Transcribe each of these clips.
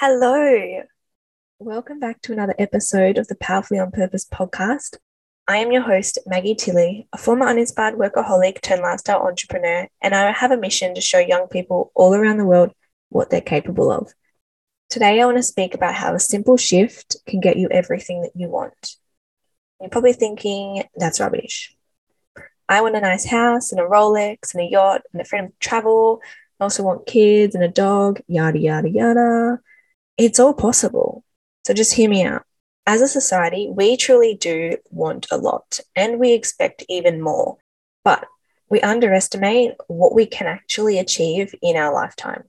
Hello. Welcome back to another episode of the Powerfully on Purpose podcast. I am your host, Maggie Tilley, a former uninspired workaholic turned lifestyle entrepreneur, and I have a mission to show young people all around the world what they're capable of. Today, I want to speak about how a simple shift can get you everything that you want. You're probably thinking, that's rubbish. I want a nice house and a Rolex and a yacht and the freedom to travel. I also want kids and a dog, yada, yada, yada. It's all possible. So just hear me out. As a society, we truly do want a lot and we expect even more, but we underestimate what we can actually achieve in our lifetime.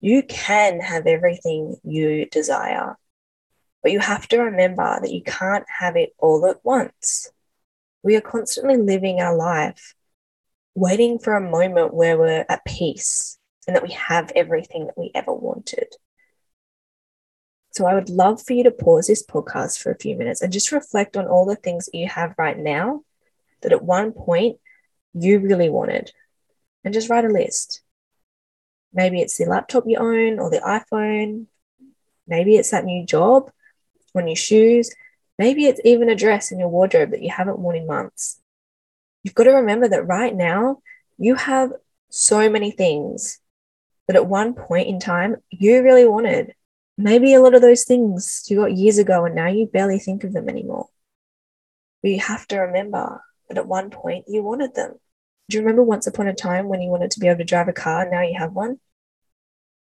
You can have everything you desire, but you have to remember that you can't have it all at once. We are constantly living our life waiting for a moment where we're at peace and that we have everything that we ever wanted. So I would love for you to pause this podcast for a few minutes and just reflect on all the things that you have right now that at one point you really wanted and just write a list. Maybe it's the laptop you own or the iPhone. Maybe it's that new job or new shoes. Maybe it's even a dress in your wardrobe that you haven't worn in months. You've got to remember that right now you have so many things that at one point in time you really wanted maybe a lot of those things you got years ago and now you barely think of them anymore. But you have to remember that at one point you wanted them. Do you remember once upon a time when you wanted to be able to drive a car and now you have one?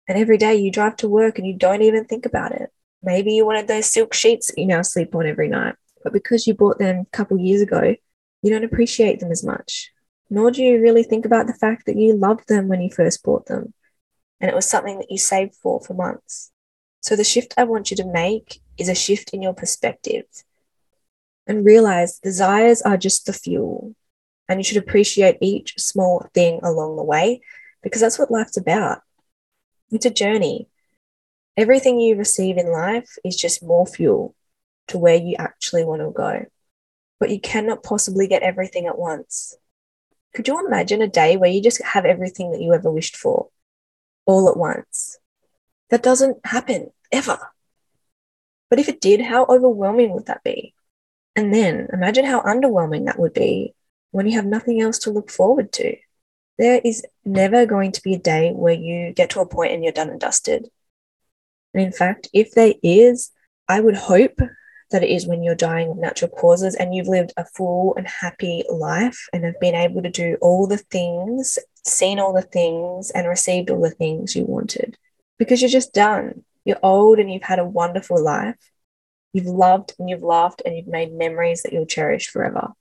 And every day you drive to work and you don't even think about it. Maybe you wanted those silk sheets that you now sleep on every night. But because you bought them a couple years ago, you don't appreciate them as much. Nor do you really think about the fact that you loved them when you first bought them. And it was something that you saved for for months. So, the shift I want you to make is a shift in your perspective and realize desires are just the fuel. And you should appreciate each small thing along the way because that's what life's about. It's a journey. Everything you receive in life is just more fuel to where you actually want to go. But you cannot possibly get everything at once. Could you imagine a day where you just have everything that you ever wished for all at once? That doesn't happen ever. But if it did, how overwhelming would that be? And then imagine how underwhelming that would be when you have nothing else to look forward to. There is never going to be a day where you get to a point and you're done and dusted. And in fact, if there is, I would hope that it is when you're dying of natural causes and you've lived a full and happy life and have been able to do all the things, seen all the things, and received all the things you wanted because you're just done. You're old and you've had a wonderful life. You've loved and you've laughed and you've made memories that you'll cherish forever.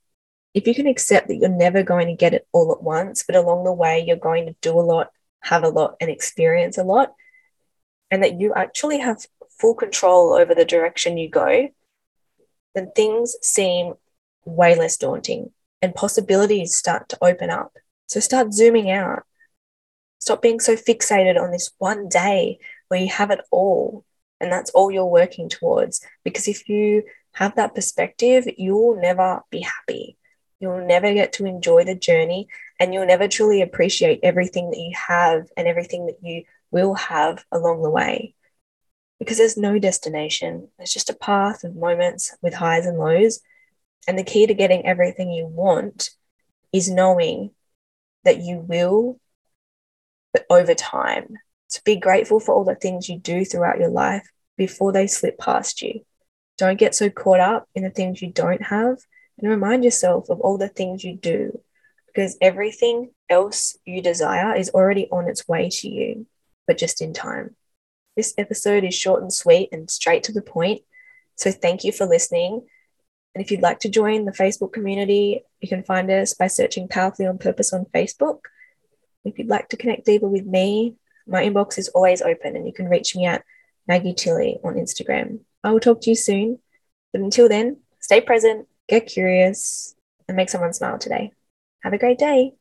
If you can accept that you're never going to get it all at once, but along the way, you're going to do a lot, have a lot, and experience a lot, and that you actually have full control over the direction you go, then things seem way less daunting and possibilities start to open up. So start zooming out. Stop being so fixated on this one day where you have it all and that's all you're working towards. Because if you have that perspective, you'll never be happy. You'll never get to enjoy the journey and you'll never truly appreciate everything that you have and everything that you will have along the way. Because there's no destination, there's just a path of moments with highs and lows. And the key to getting everything you want is knowing that you will but over time. So be grateful for all the things you do throughout your life before they slip past you. Don't get so caught up in the things you don't have and remind yourself of all the things you do because everything else you desire is already on its way to you, but just in time. This episode is short and sweet and straight to the point. So thank you for listening. And if you'd like to join the Facebook community, you can find us by searching Powerfully on Purpose on Facebook. If you'd like to connect deeper with me, my inbox is always open and you can reach me at Maggie Tilley on Instagram. I will talk to you soon. But until then, stay present, get curious, and make someone smile today. Have a great day.